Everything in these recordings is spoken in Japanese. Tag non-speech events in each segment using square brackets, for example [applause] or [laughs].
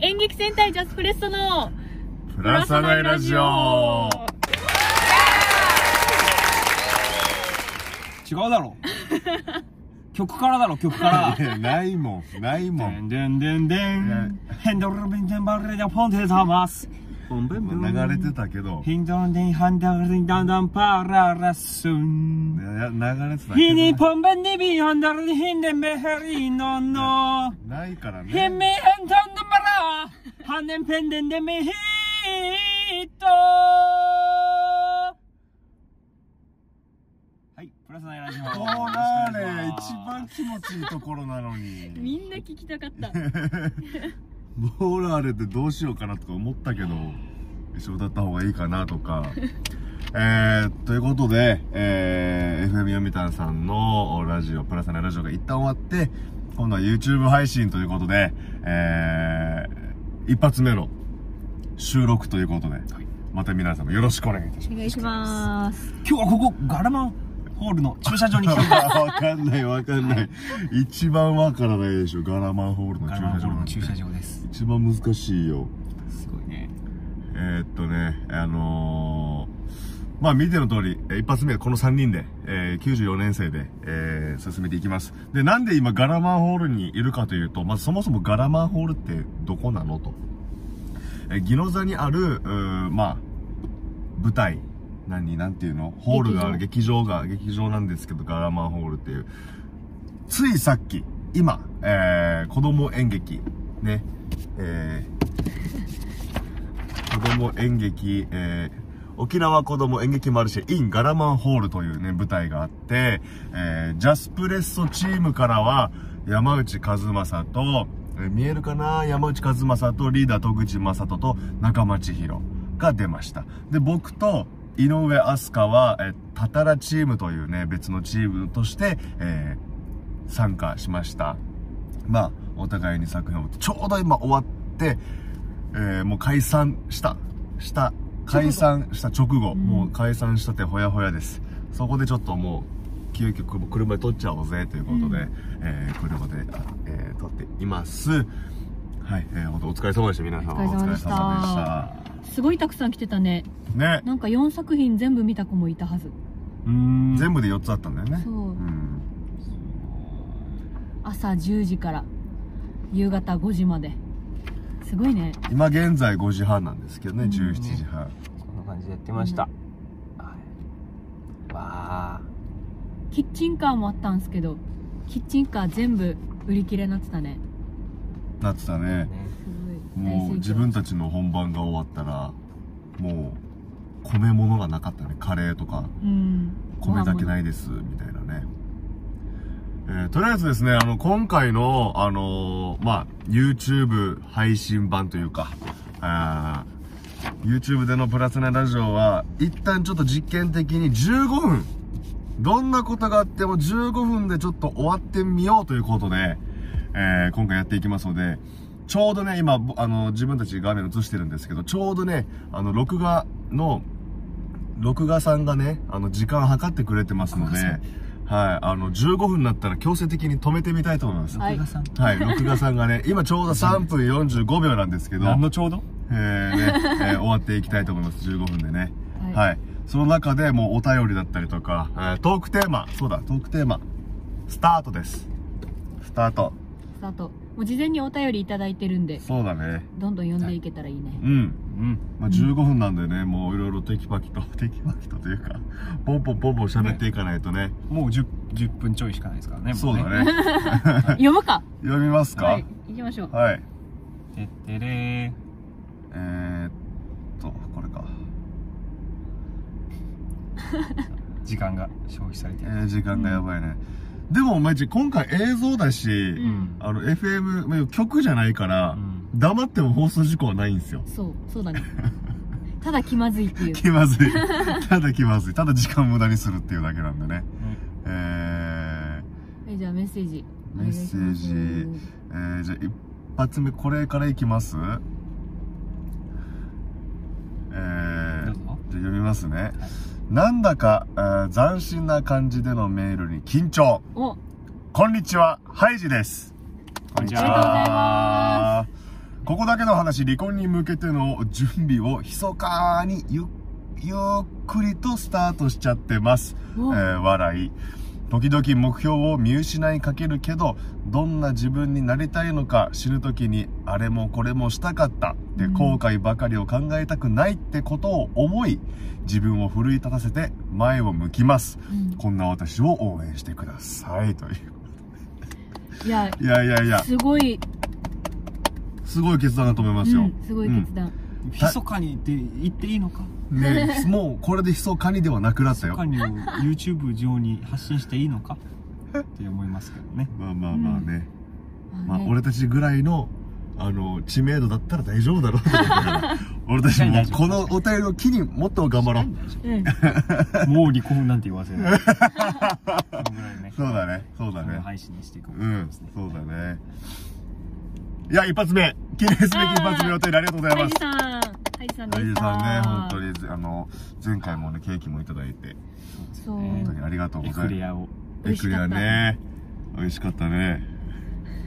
演劇戦隊ジャスプレッソのプラサナイラジオ。違うだろ。[laughs] 曲からだろ曲から。いやないもんないもん。でんでんでんヘンドルビンデンバルレダポンテタマス流れてたけど。ヒンドンデンハンダルリンダンダンパララスン流れてたヒけニポンベンデビハンダルヒンデンベヘリノノどないからヒね。ミヘントンドマラハンデンペンデンデメヒットはいプラスナイラジオこうなれ一番気持ちいいところなのにみんな聞きたかったボーラーレってどうしようかなとか思ったけど一緒に歌った方がいいかなとか。[laughs] えー、ということで、えー、FM 読谷さんのラジオプラスナイラジオが一旦終わって今度は YouTube 配信ということでえー、一発目の収録ということで、また皆様よろしくお願いいたします。お願いします。今日はここガラマンホールの駐車場に来てますわかんないわかんない。一番わからないでしょ。ガラマンホールの駐車場駐車場です一番難しいよ。すごいねえー、っとね、あのー、まあ見ての通り、えー一発目この3人で、えー、94年生で、えー、進めていきます。で、なんで今ガラマンホールにいるかというと、まずそもそもガラマンホールってどこなのと。えー、ギノ座にある、まあ、舞台。何、なんていうの？ホールがある、劇場が、劇場なんですけど、ガラマンホールっていう。ついさっき、今、えー、子供演劇、ね、えー、子供演劇、えー、沖縄子供演劇マルシェ in ガラマンホールというね、舞台があって、えー、ジャスプレッソチームからは、山内和正と、えー見えるかな？山内和正とリーダー戸口正人と中町宏が出ました。で、僕と井上飛鳥は、えー、タタラチームというね、別のチームとして、えー、参加しました。まあ、お互いに作品を、ちょうど今終わって、えーもう解散した、した、解散した直後、もう解散したてほやほやです。そこでちょっともう、急遽車で撮っちゃおうぜということで、えー車で、あえー撮っています。はい、えー、本当お疲れ様でした、皆さん。お疲れ様でしたすごいたくさん来てたね。ね。なんか4作品全部見た子もいたはずうん全部で4つあったんだよね。そううん。朝10時から夕方5時まですごいね今現在5時半なんですけどね、17時半。こんな感じでやってました、はいわあキッチンカーもあったんですけどキッチンカー全部売り切れになってたねなってたね。ねすごいもう自分たちの本番が終わったらもう米物がなかったね。カレーとか。うん。米だけないいですみたいなね。えーとりあえずですねあの今回のあのーまあ YouTube 配信版というかあー YouTube でのプラスナラジオは一旦ちょっと実験的に15分。どんなことがあっても15分でちょっと終わってみようということで、えー今回やっていきますので、ちょうどね、今、ぼあの、自分たち画面映してるんですけど、ちょうどね、あの、録画の、録画さんがね、あの、時間計ってくれてますので、はい、あの、15分になったら強制的に止めてみたいと思います。はい録画さんはい、録画さんがね、今ちょうど [laughs] 3分45秒なんですけど、何のちょうど？えーね、[laughs] えー終わっていきたいと思います。15分でね。は。はいいその中でもうお便りだったりとか、えートークテーマ、そうだ、トークテーマ、スタートです。スタート。スタートもう事前にお便りいただいてるんでそうだね。どんどん読んでいけたらいいね、うん。うんまあ、15分なんでね、もういろいろテキパキと、[laughs] テキパキとというか、ポンポンポンポン喋っていかないとね。もう 10, 10分ちょいしかないですからねもそうだね。[laughs] 読むか？読みますか？はい行きましょうはい。てってれえー、っと、これか。ー [laughs] 時間が消費されてるえー、時間がやばいね。でも、マジ、今回映像だし、ん。あの、FM、まあ曲じゃないから、うん。黙っても放送事故はないんですよ。そうそうだね。[laughs] ただ気まずいっていう。気まずい。[laughs] ただ気まずい。ただ時間無駄にするっていうだけなんでね。えはいじゃあメッセージ。メッセージ。えー、じゃあ一発目これからいきます？えー、じゃあ読みますね。なんだか、えー斬新な感じでのメールに緊張。こんにちは、ハイジです。こんにちありがとうございまここだけの話、離婚に向けての準備を密かにゆゆっくりとスタートしちゃってます。えおー笑い。時々目標を見失いかけるけど、どんな自分になりたいのか死ぬ時にあれもこれもしたかったってうん後悔ばかりを考えたくないってことを思い、自分を奮い立たせて前を向きます。うんこんな私を応援してください。という。いやいやいやいや、すごい、すごい決断だと思いますよ。うん、すごい決断、密かにって言っていいのか？ね、[laughs] もうこれで密かにではなくなったよ。密か。にを YouTube 上に発信していいのか？って思いますけどね。[laughs] まあまあまあね。まあね。俺たちぐらいの、あの、知名度だったら大丈夫だろうと思ってるから。[laughs] 俺たちもこのお便りを機にもっと頑張ろう。うん。もう離婚なんて言わせない。そのぐらいね。そうだね、そうだね。配信にしていくうん、そうだね。いや、一発目。記念すべき一発目お便りありがとうございます。ハイジさんハイジさんでハイさんね、本当に、あの、前回もね、ケーキもいただいて、そう本当にありがとうエございまクレアをす。エクレアね。美味しかったね。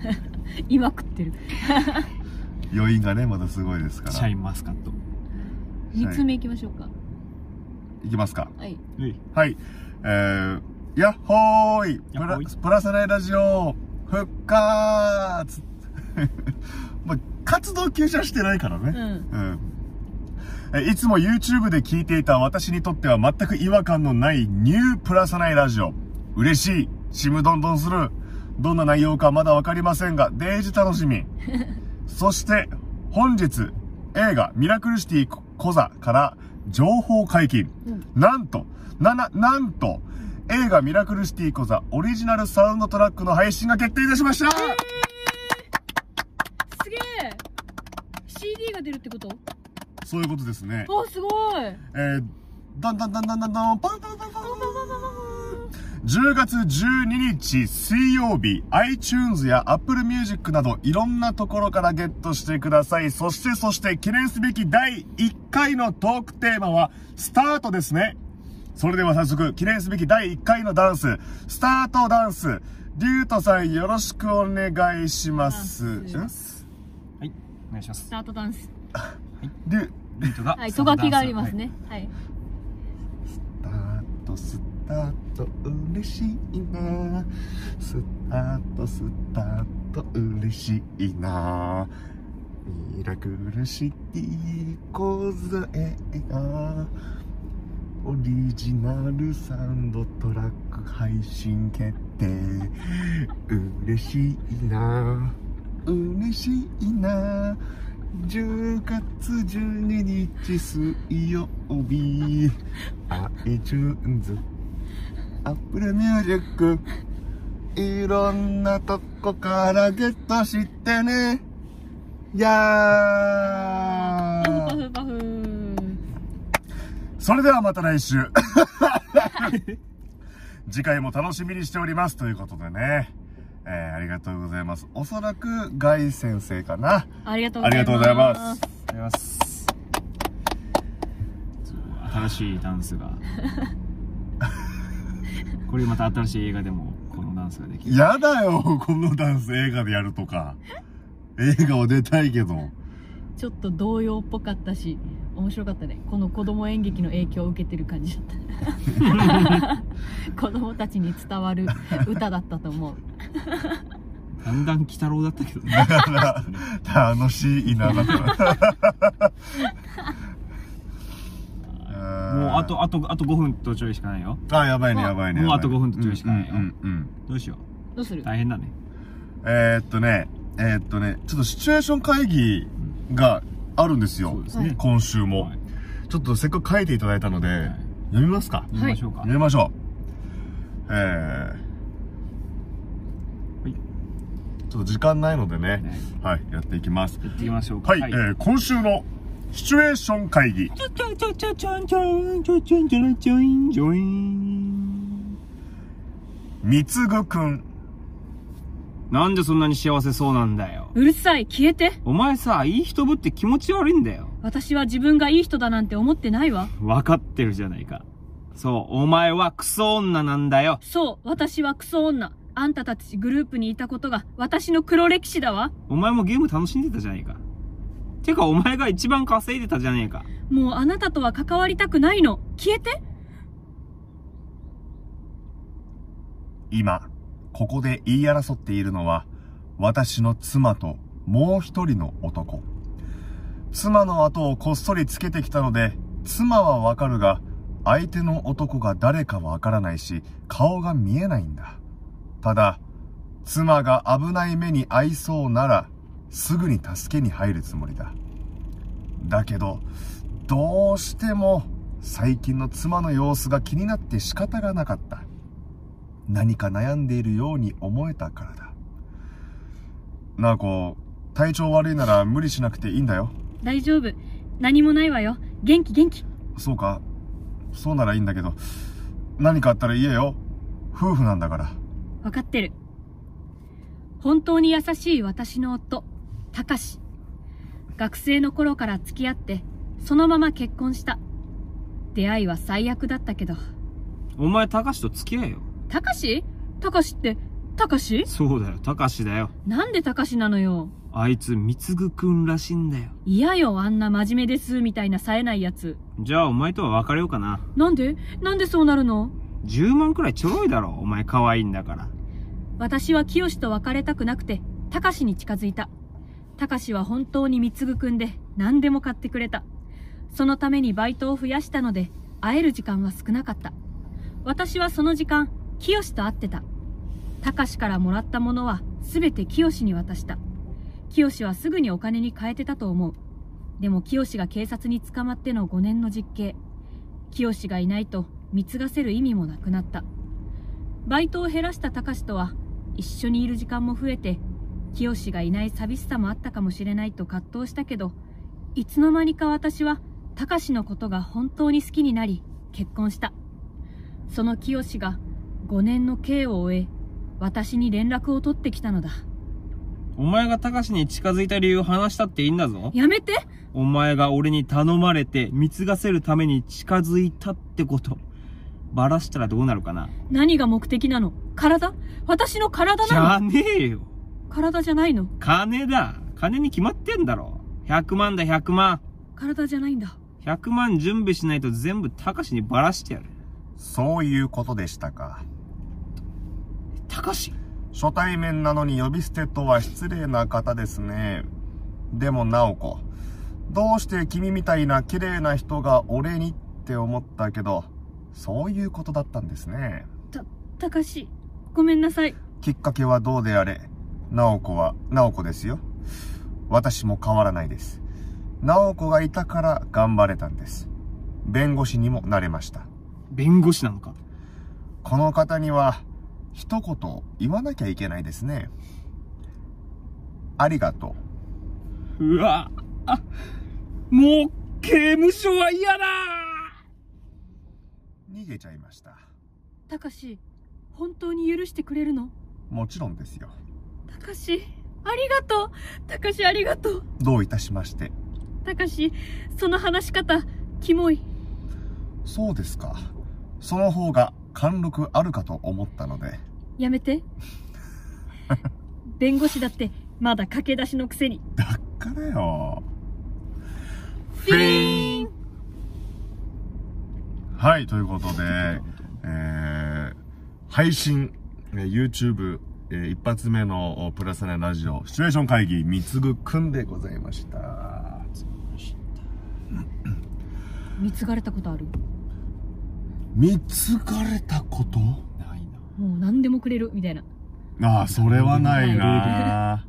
[laughs] 今食ってる [laughs] 余韻がね、まだすごいですから。シャインマスカット2つ目いきましょうかいきますか。はいはい。えー、やっほーいプラプラスナイラジオ復活 [laughs] まあ、活動休止はしてないからね。うんうん。えいつも YouTube で聞いていた私にとっては全く違和感のないニュープラスナイラジオ。嬉しい。ちむどんどんする。どんな内容かまだわかりませんが、デージ楽しみ。[laughs] そして、本日、映画ミラクルシティコザから情報解禁。うんなんと、な、な、なんと、映画ミラクルシティコザオリジナルサウンドトラックの配信が決定いたしました、すげえ CD が出るってこと？そういうことですね。おすごいえー、だんだんだんだんだんだん、パンパンパンパン10月12日水曜日、iTunes や Apple Music などいろんなところからゲットしてください。そしてそして記念すべき第1回のトークテーマはスタートですね。それでは早速、記念すべき第1回のダンス、スタートダンス、リュウトさんよろしくお願いします。はいお願いしますスタートダンスリュウ、リートがはいとがきがありますね。はい。スタートスタート嬉しいな。スタートスタート嬉しいな。ミラクルシティコザ映画オリジナルサウンドトラック配信決定。嬉しいな。嬉しいな。10月12日水曜日。iTunes Apple Music いろんなとこからゲットしてね。やパフパーフパフ。それではまた来週。[laughs] 次回も楽しみにしておりますということでね。えー、ありがとうございます。おそらくガイ先生かな。ありがとうございます。あます。新しいダンスが。[laughs] これまた新しい映画でもこのダンスができる。やだよこのダンス映画でやるとか。映画を出たいけど。ちょっと童謡っぽかったし面白かったね。この子供演劇の影響を受けてる感じだった。[laughs] [laughs] 子供たちに伝わる歌だったと思うだんだん鬼太郎だったけどね。[laughs] 楽しい稲だったもうあとあとあと5分とちょいしかないよ。あやばいねやばいねもうあとやばい5分とちょいしかないよ。うんうんうんどうしよどうする？う大変だね。えー、っとねえー、っとねちょっとシチュエーション会議があるんですよ。そうですね。今週も、はい。ちょっとせっかく書いていただいたので、い。読みますか？見ましょうか。読みましょう。えーちょっと時間ないのでね、ねはい、やっていきます。行ってきましょうか。はい、はい、えー、今週のシチュエーション会議。みつぐくん。なんでそんなに幸せそうなんだよ。うるさい、消えて。お前さ、いい人ぶって気持ち悪いんだよ。私は自分がいい人だなんて思ってないわ。わかってるじゃないか。そう、お前はクソ女なんだよ。そう、私はクソ女。あんたたちグループにいたことが私の黒歴史だわお前もゲーム楽しんでたじゃないかてかお前が一番稼いでたじゃねえか。もうあなたとは関わりたくないの消えて今、ここで言い争っているのは、私の妻ともう一人の男。妻の後をこっそりつけてきたので、妻はわかるが、相手の男が誰かわからないし、顔が見えないんだ。ただ、妻が危ない目に遭いそうなら、すぐに助けに入るつもりだ。だけど、どうしても、最近の妻の様子が気になって仕方がなかった。何か悩んでいるように思えたからだ。なあこ、体調悪いなら無理しなくていいんだよ。大丈夫。何もないわよ。元気元気。そうか。そうならいいんだけど、何かあったら言えよ。夫婦なんだから。わかってる。本当に優しい私の夫、たかし。学生の頃から付き合って、そのまま結婚した。出会いは最悪だったけど。お前、たかしと付き合えよ。たかしたかしって、たかしそうだよ、たかしだよ。なんでたかしなのよ。あいつ、みつぐくんらしいんだよ。嫌よ、あんな真面目です、みたいな冴えないやつ。じゃあ、お前とは別れようかな。なんで？なんでそうなるの？10万くらいちょろいだろ、お前可愛いんだから。私は清と別れたくなくて、たかしに近づいた。たかしは本当にみつぐくんで、何でも買ってくれた。そのためにバイトを増やしたので、会える時間は少なかった。私はその時間、清と会ってた。たかしからもらったものは、すべて清に渡した。清はすぐにお金に変えてたと思う。でも清が警察に捕まっての5年の実刑。清がいないと貢がせる意味もなくなった。バイトを減らしたたかしとは一緒にいる時間も増えて、清がいない寂しさもあったかもしれないと葛藤したけど、いつの間にか私はたかしのことが本当に好きになり、結婚した。その清が5年の刑を終え、私に連絡を取ってきたのだ。お前がたかしに近づいた理由を話したっていいんだぞ。やめてお前が俺に頼まれて貢がせるために近づいたってこと。バラしたらどうなるかな？何が目的なの？体？私の体じなの？ゃねえよ。体じゃないの？金だ。金に決まってんだろ。100万だ、100万。体じゃないんだ。100万準備しないと全部たかしにバラしてやる。そういうことでしたか。たかし初対面なのに呼び捨てとは失礼な方ですね。でも、直子。どうして君みたいな綺麗な人が俺にって思ったけど、そういうことだったんですね。た、たかし、ごめんなさい。きっかけはどうであれ、直子は直子ですよ。私も変わらないです。直子がいたから頑張れたんです。弁護士にもなれました。弁護士なのかこの方には、一言言わなきゃいけないですね。ありがとうわ。あ、もう、刑務所は嫌だう。逃げちゃいました。たかし、本当に許してくれるの？もちろんですよ。たかし、ありがとうたかしありがとうどういたしまして。たかし、その話し方、キモい。そうですか。その方が貫禄あるかと思ったので。やめて。[laughs] 弁護士だって、まだ駆け出しのくせに。だっからよ。フィーンはい、ということで、えー、配信、えー YouTube、えー一発目のおプラスネラジオ、シチュエーション会議、みつぐくんでございました。貢がれた。ことあるみつがれた。ことないな。もう何でもくれる、みた。いな。ああ、それはないな。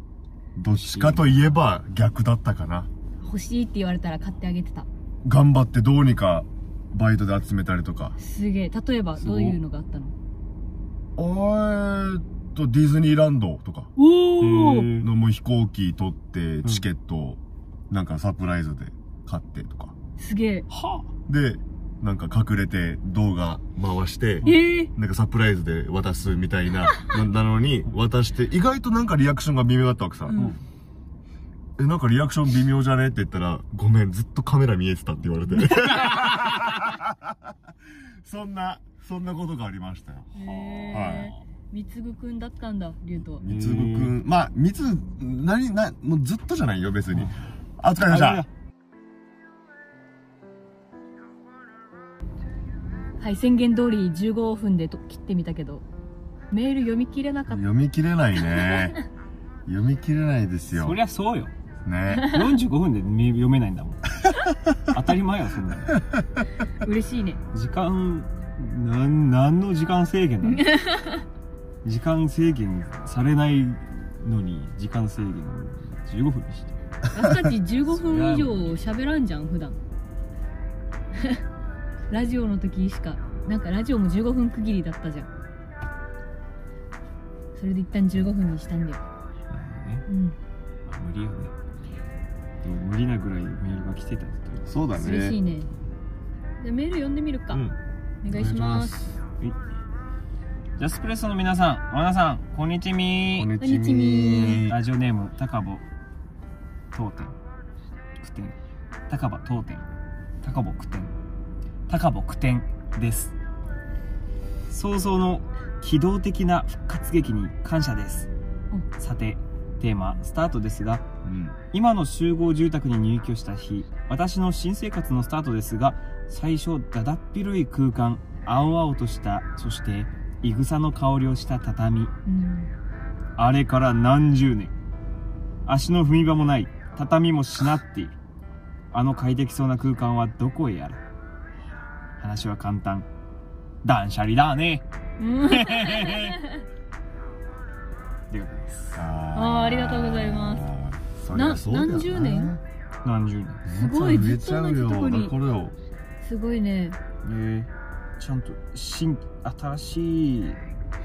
どっちかといえば逆だった。かな。欲しいって言われた。ら買ってあげてた。頑張ってどうにかバイトで集めたりとか。すげえ。例えば、どういうのがあったの？えーっと、ディズニーランドとか。おーのもう飛行機取って、チケットを、なんかサプライズで買ってとか。すげえ。はで、なんか隠れて動画回して、ええなんかサプライズで渡すみたいな、[laughs] ななのに、渡して、意外となんかリアクションが微妙だったわけさ。うんえ、なんかリアクション微妙じゃね？って言ったら、ごめん、ずっとカメラ見えてたって言われて。[laughs] そんな、そんなことがありましたよ。へはえ。みつぐくんだったんだ、リュウト。みつぐくん、まあ、みつ、なに、な、もうずっとじゃないよ、別に。あお疲れ様でした。はい宣言通り15分でと切ってみたけど。メール読み切れなかった。読み切れないね。[laughs] 読み切れないですよ。そりゃそうよね。45分で見読めないんだもん。[laughs] 当たり前よそんなの。嬉しいね。時間なん何の時間制限なの？[laughs] 時間制限されないのに時間制限15分にして。私たち15分以上喋らんじゃん普段。[laughs] ラジオの時しかなんかラジオも15分区切りだったじゃん。それで一旦15分にしたんだよ。ね。うん。まあ無理よね。でも無理なぐらいメールが来てたというそうだね。嬉しいね。じゃあメール読んでみるか、うん。お願いします。はい。ジャスプレッソの皆さん皆さんこんにちみ。こんにちみ。ラジオネーム高保当店句点高保当店高保句点高保句点です。早々の機動的な復活劇に感謝です。さてテーマスタートですがうん。今の集合住宅に入居した日私の新生活のスタートですが最初だだっ広い空間青々としたそしていぐさの香りをした畳。うん。あれから何十年。足の踏み場もない畳もしなっているあの快適そうな空間はどこへやら。話は簡単。断捨離だね。うん [laughs] でございますああーありがとうございます。な何十年？何十年？すごいずっと同じとこに。よこれを。すごいね。えー、ちゃんと新新しい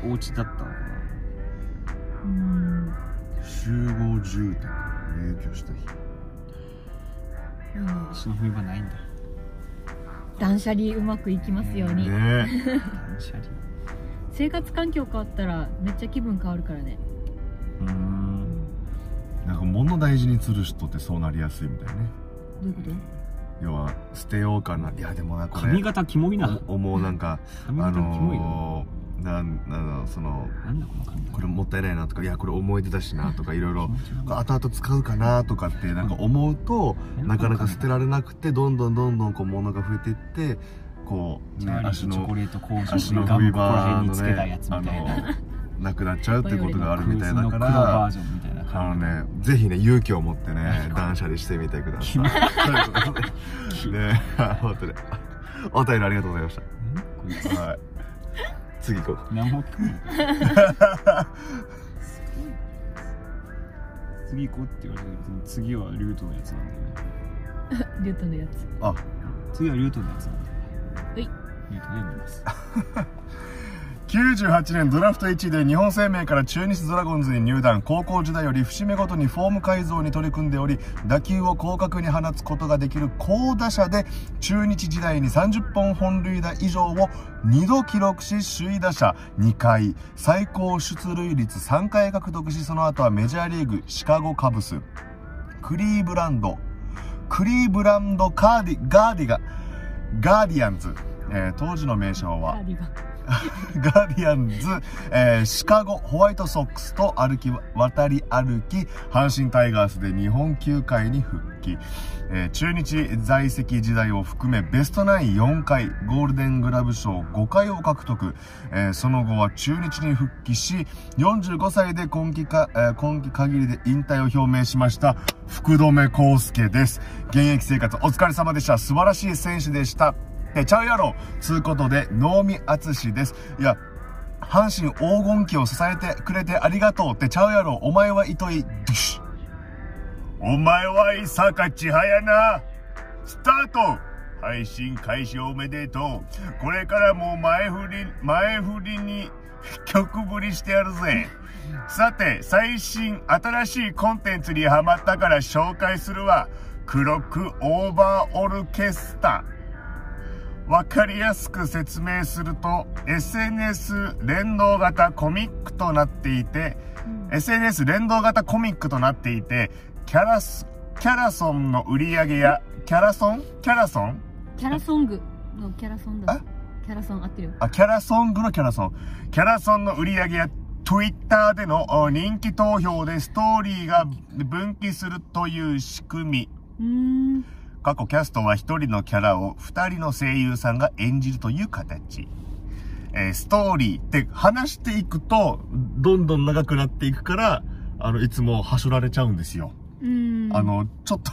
お家だったのかなうん集合住宅に入居した日。いいね足の踏み場ないんだ。断捨離うまくいきますように、ね [laughs] 断捨離。生活環境変わったらめっちゃ気分変わるからねうーん。なんか物大事にする人ってそうなりやすいみたいね。どういうこと？要は捨てようかな。いやでもなこれ髪型キモいな。お思うなんか髪あ型キモいな、のー、なんなんだろうそのこれもったいないなとかいやこれ思い出だしなとかいろいろ後々使うかなとかってなんか思うとなかなか捨てられなくてどんどんどんどんこう物が増えていってこう、ね足のチョコレート工場足のたやねあつみたいな。のなくなっちゃうってことがあるみたいだからあのねぜひね勇気を持ってね断捨離してみてください。キモということでね本当に。お便りありがとうございました。はい。次行こう。何も [laughs] 次行こうって言われたけど次はリュートのやつなんだよね。リュットのやつ。あ次はリュートのやつなんだよね。はい。リュートで見ます [laughs] 98年ドラフト1位で日本生命から中日ドラゴンズに入団。高校時代より節目ごとにフォーム改造に取り組んでおり打球を広角に放つことができる好打者で中日時代に30本本塁打以上を2度記録し首位打者2回。最高出塁率3回獲得しその後はメジャーリーグシカゴカブス。クリーブランド。クリーブランドカーディガーディガガーディアンズ、えー当時の名称はガーディアンズ、えーシカゴホワイトソックスと歩き渡り歩き阪神タイガースで日本球界に復帰、えー中日在籍時代を含めベストナイン4回ゴールデングラブ賞5回を獲得、えーその後は中日に復帰し45歳で今季か、え今季限りで引退を表明しました福留孝介です。現役生活お疲れ様でした。素晴らしい選手でした。えちゃうやろ。つうことで能見淳です。いや阪神黄金期を支えてくれてありがとうってちゃうやろ。お前は糸井ドシ。お前は伊坂千早な。スタート。配信開始おめでとう。これからも前振り前振りに曲振りしてやるぜ。さて最新新しいコンテンツにハマったから紹介するわ。クロックオーバーオルケスタ。わかりやすく説明すると SNS 連動型コミックとなっていて、SNS 連動型コミックとなっていてキャラスキャラソンの売り上げやキャラソン？キャラソン？キャラソングのキャラソンだ。あキャラソン合ってるよ。あキャラソングのキャラソン。キャラソンの売り上げや Twitter でのお人気投票でストーリーが分岐するという仕組み。うーん。過去キャストは一人のキャラを二人の声優さんが演じるという形。えーストーリーって話していくと、どんどん長くなっていくから、あの、いつもはしょられちゃうんですよ。うーん。あ、の、ちょっと、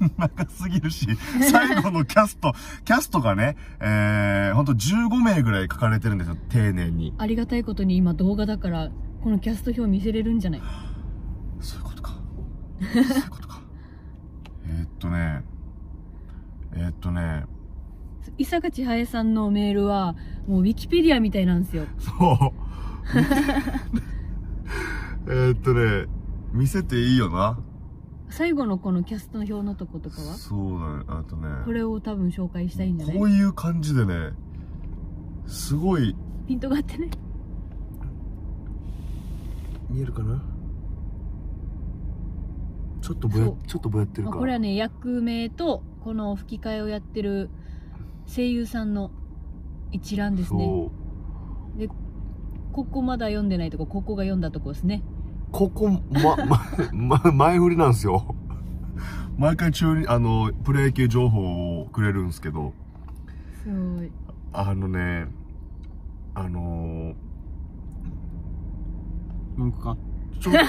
[laughs] 長すぎるし、最後のキャスト、キャストがね、えー、ほんと15名ぐらい書かれてるんですよ、丁寧に。ありがたいことに今動画だから、このキャスト表見せれるんじゃない？そういうことか。そういうことか。えーっとね、えーっとね、伊坂千早さんのメールは、もうウィキペディアみたいなんですよ。そう。[laughs] えーっとね、見せていいよな。最後のこのキャストの表のとことかは？そうだね、あとね。これを多分紹介したいんじゃない？こういう感じでね、すごい、ピントがあってね。見えるかな？ちょっとぼやちょっとぼやってるまあか。これはね、役名と、この吹き替えをやってる声優さんの一覧ですね。で、ここまだ読んでないとこ、ここが読んだとこですね。ここ、ま、[laughs] ま、ま、前振りなんですよ。[laughs] 毎回中に、あの、プロ野球情報をくれるんですけど、すごい。あのね、あの文句か？ちょっとね、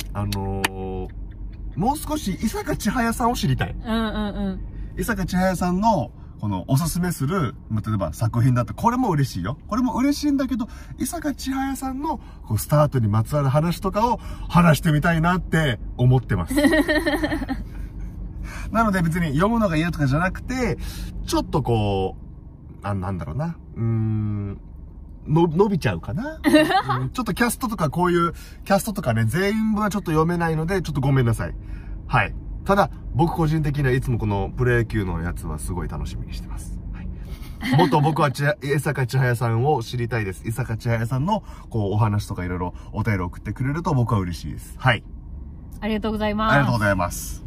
[laughs] あのもう少し伊坂千早さんを知りたい。うんうんうん。伊坂千早さんの、このおすすめする、まあ例えば作品だって、これも嬉しいよ。これも嬉しいんだけど、伊坂千早さんのこうスタートにまつわる話とかを話してみたいなって思ってます。[laughs] なので別に読むのが嫌とかじゃなくて、ちょっとこう、あなんだろうな。うーん。の、伸びちゃうかな、[laughs] うんちょっとキャストとかこういう、キャストとかね、全員分はちょっと読めないので、ちょっとごめんなさい。はい。ただ、僕個人的にはいつもこのプロ野球のやつはすごい楽しみにしてます。はい。もっと僕はち、伊坂千早さんを知りたいです。伊坂千早さんの、こう、お話とかいろいろお便り送ってくれると僕は嬉しいです。はい。ありがとうございます。ありがとうございます。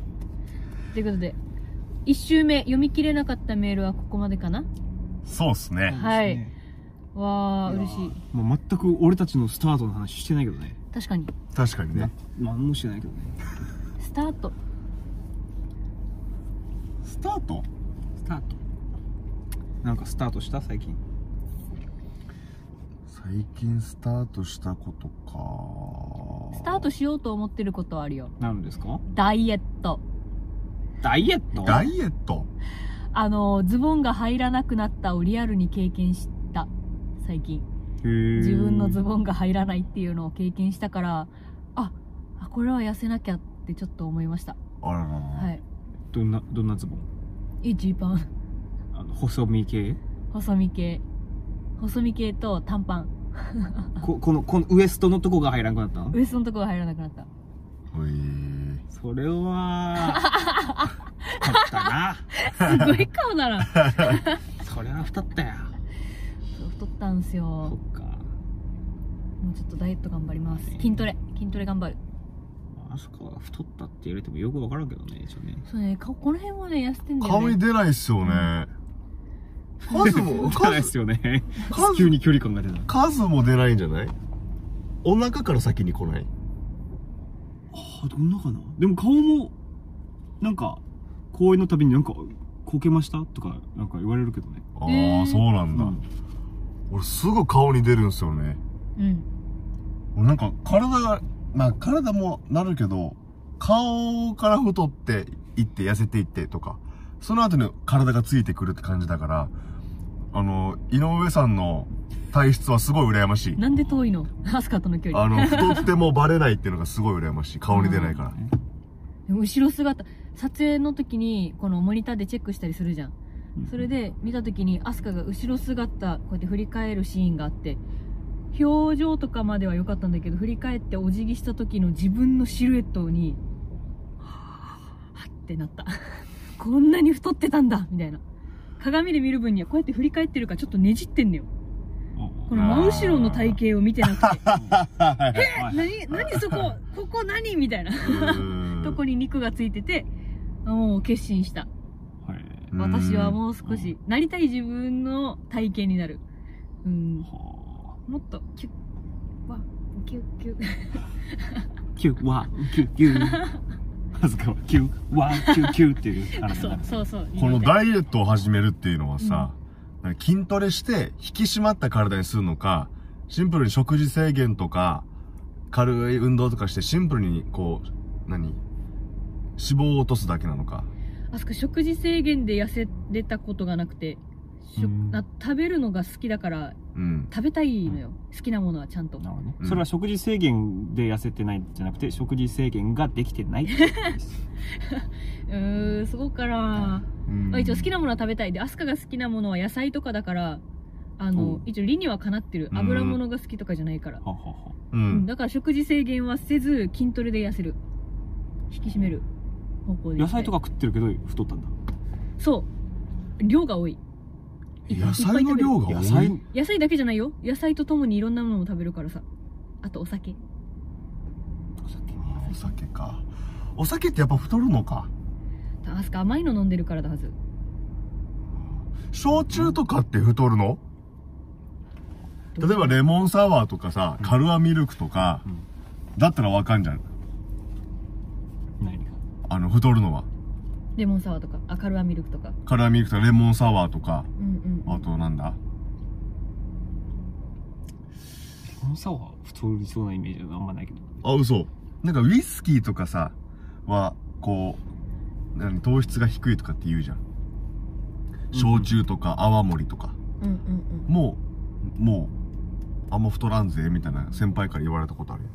ということで、一周目読み切れなかったメールはここまでかな？そうっすね。はいねわー、嬉しい。もう全く俺たちのスタートの話してないけどね確かに。確かにね。何もしてないけどねスタート。スタート？スタートなんかスタートした？最近最近スタートしたことか。スタートしようと思ってることはあるよ。なんですか？ダイエット。ダイエット？ダイエット？あの、ズボンが入らなくなったをリアルに経験した。最近。自自分のズボンが入らないっていうのを経験したから、あ、あこれは痩せなきゃってちょっと思いました。あららら。はい。どんなどんなズボン？いいジーパン。あの細身系？細身系。細身系と短パン。[laughs] ここのこのウエストのとこが入らなくなったの？ウエストのとこが入らなくなった。ほいーそれは [laughs] あったなすごい顔だな。[laughs] それは太ったよ太ったんすそよ。っかもうちょっとダイエット頑張ります。筋トレ。筋トレ頑張る。あそこは太ったって言われてもよくわからんけどね一応ねそうね、顔この辺はね、痩せてんだよね。顔に出ないっすよね。数も、[laughs] じゃないで数、すよね数急に距離感が出た数も出ないんじゃない？お腹から先に来ない？ああどんなかなでも顔もなんか公演のたびになんかこけました？とかなんか言われるけどねああ、えーそうなんだ。うん俺すぐ顔に出るんすよね。うん。俺なんか体が、まあ体もなるけど、顔から太っていって痩せていってとか、その後に体がついてくるって感じだから、あの、井上さんの体質はすごい羨ましい。なんで遠いの？アスカとの距離。あの、太ってもバレないっていうのがすごい羨ましい。顔に出ないから。でも後ろ姿、撮影の時に、このモニターでチェックしたりするじゃん。それで見た時にアスカが後ろ姿こうやって振り返るシーンがあって表情とかまでは良かったんだけど振り返ってお辞儀した時の自分のシルエットにはぁってなった。[laughs] こんなに太ってたんだみたいな。鏡で見る分にはこうやって振り返ってるからちょっとねじってんのよ。この真後ろの体型を見てなくて。はい何何そこここ何？みたいな。[laughs] とこに肉がついててもう決心した。はい私はもう少しなりたい自分の体型になる。うん。はもっとキュッわキュッキュッ。あキュッワキュッキュッ。あ [laughs] ずかは9ワンキューキューっていうそうそうそう。このイダイエットを始めるっていうのはさ、なんか筋トレして引き締まった体にするのか、シンプルに食事制限とか、軽い運動とかしてシンプルにこう、何？脂肪を落とすだけなのか。あそこ食事制限で痩せれたことがなくてしょうん。な食べるのが好きだからうん。食べたいのよ、好きなものはちゃんと。なるほどね、うん。それは食事制限で痩せてないんじゃなくて食事制限ができてないってことです。[laughs] うーんそうかな、うん。まあ、一応好きなものは食べたいでアスカが好きなものは野菜とかだからあの、う。ん一応理にはかなってる。うん。油物が好きとかじゃないから、ははは。ううんん。だから食事制限はせず筋トレで痩せる。引き締める方向で野菜とか食ってるけど太ったんだ。そう。量が多い。野菜の量が多い？野菜？野菜だけじゃないよ。野菜とともにいろんなものも食べるからさ。あとお酒。お酒ね。お酒か。お酒ってやっぱ太るのか？アスカ甘いの飲んでるからだはず。焼酎とかって太るの？例えばレモンサワーとかさ、カルアミルクとか、うん。だったらわかんじゃん。あの、太るのは。レモンサワーとかアカルアミルクとかカルアミルクとかレモンサワーとか、うんうんあとなんだ？このさは太りそうなイメージはあんまないけどあ、嘘。なんかウイスキーとかさ、は、こう、何、糖質が低いとかって言うじゃん。焼酎とか泡盛とか。うんうんうんもう、もう、あんま太らんぜ、みたいな先輩から言われたことあるよ。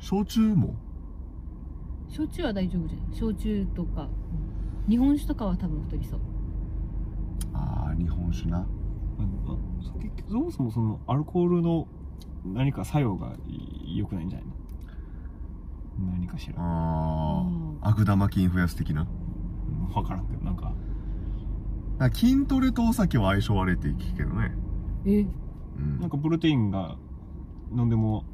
焼酎も？焼酎は大丈夫じゃない？焼酎とか、うん日本酒とかは多分太りそう。ああ、日本酒な。そもそもそのアルコールの何か作用が良くないんじゃないの？何かしら。あうん。あ、悪玉菌増やす的な？うん分からんけどなんか。なんか筋トレとお酒は相性悪いって聞くけどね。え？うん。なんかプロテインが飲んでも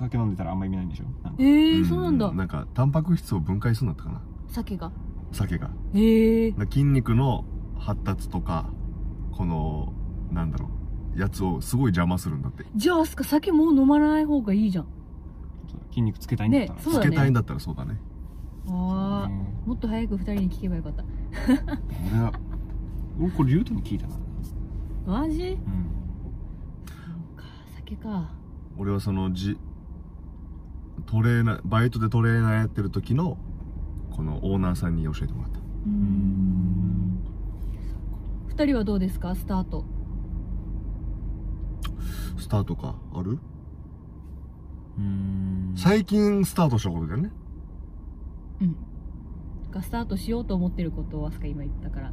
酒飲んでたらあんま意味ないんでしょ？えー、そうなんだ。なんか、タンパク質を分解するんだったかな？酒が。酒が。ええだから筋肉の発達とか、この、なんだろう、やつをすごい邪魔するんだって。じゃあアスカ酒もう飲まない方がいいじゃん。筋肉つけたいんだったら。ねそうだね。つけたいんだったらそうだね。ああね。もっと早く二人に聞けばよかった。俺は俺これリュウトに聞いたな。マジ？うん。そうか酒か。俺はそのじ、トレーナー、バイトでトレーナーやってる時の、このオーナーさんに教えてもらった。うーん。二人はどうですか？スタート。スタートか、ある？うん。最近スタートしたことだよね。うん。がスタートしようと思ってることをアスカ今言ったから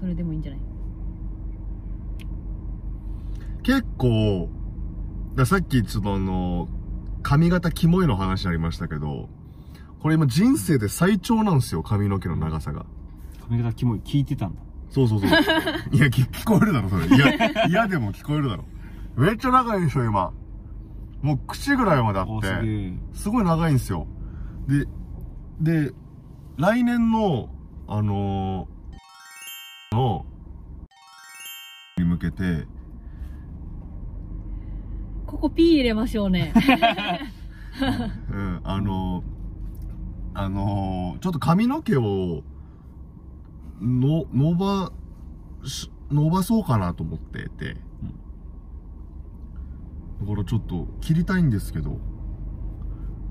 それでもいいんじゃない？結構、ださっきちょっとあの、髪型キモいの話ありましたけど、これ今人生で最長なんですよ、髪の毛の長さが。髪型キモい聞いてたんだそうそうそう。[laughs] いや、聞聞こえるだろ、それ。いや、嫌でも聞こえるだろ。めっちゃ長いでしょ、今。もう口ぐらいまであって、えすごい長いんですよ。で、で、来年の、あのーの、に向けて、ここ P 入れましょうね [laughs] うん、あの、あの、ちょっと髪の毛を、の、伸ばし、伸ばそうかなと思ってて、だからちょっと切りたいんですけど、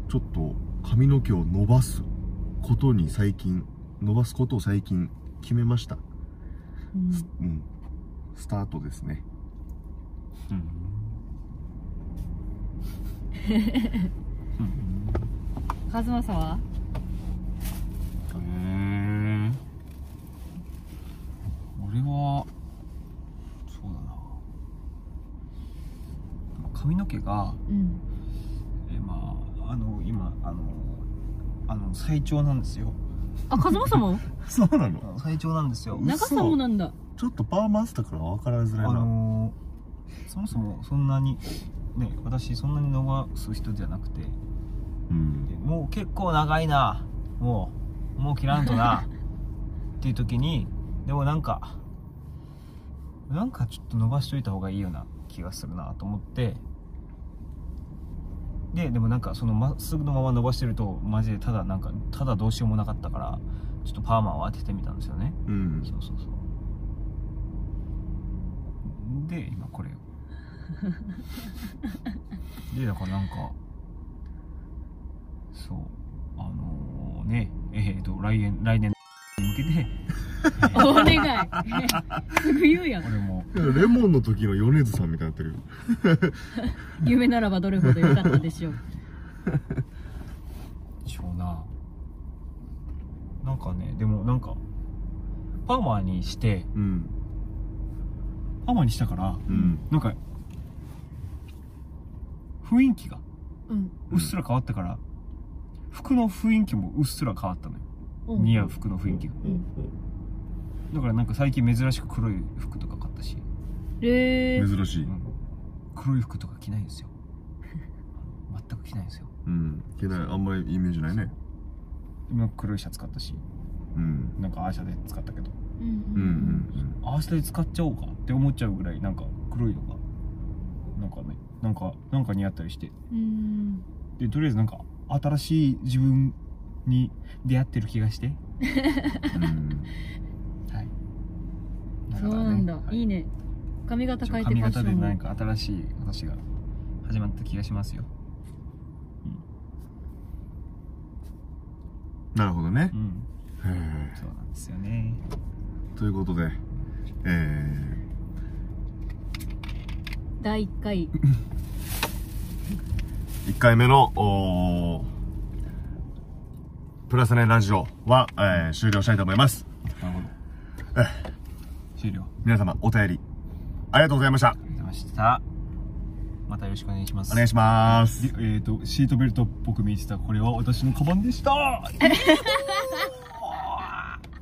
ちょっと髪の毛を伸ばすことに最近、伸ばすことを最近決めました。うんうん。スタートですね。うんカズマさんは？へえ俺はそうだな。髪の毛がうん。えまああの今あのあの最長なんですよ。あカズマさんもそうなの。最長なんですよ。嘘長さもなんだ。ちょっとパーマスタから分からずらいあな。のそもそもそんなにね私そんなに伸ばす人じゃなくてうん。で。もう結構長いな。もうもう切らんとな。[laughs] っていう時にでもなんかなんかちょっと伸ばしといた方がいいような気がするなと思って。ででもなんかそのまっすぐのまま伸ばしてるとマジでただなんかただどうしようもなかったからちょっとパーマを当ててみたんですよね。うん。そうそうそう。で今これを [laughs] でだからなんかそうあのねえっ、と来年来年に向けて。[laughs] お願い。すぐ言うやん。俺も。レモンの時の米津さんみたいになってるよ。[laughs] 夢ならばどれほど良かったでしょう。しょうな。なんかねでもなんかパーマにしてうん。パーマにしたからうん。なんか雰囲気がうん。うっすら変わったから、服の雰囲気もうっすら変わったのよ。うん。似合う服の雰囲気が。うん。だからなんか最近珍しく黒い服とか買ったし、えー、珍しい。うん。黒い服とか着ないんですよ。[laughs] 全く着ないんですよ。うん。けない。あんまりイメージないね。今黒いシャツ買ったし。うん。なんかアーシャで使ったけど。うんうんうん。アーシャで使っちゃおうかって思っちゃうぐらいなんか黒いのがなんかねなんかなんか似合ったりして。うん。でとりあえずなんか新しい自分に出会ってる気がして。[laughs] うん。はい。そうなんだ、はい。い、いね。髪型変えて髪型でなんか新しい私が始まった気がしますよ。なるほどね。うん。へそうなんですよね。ーということでえ第1回。ー、1回目のプラスネラジオは、えー、終了したいと思います。なるほど。終了。あ皆様お便りありがとうございました。りがとうございました。またよろしくお願いします。お願いします。でえっ、とシートベルトっぽく見えてたこれは私のカバンでした [laughs]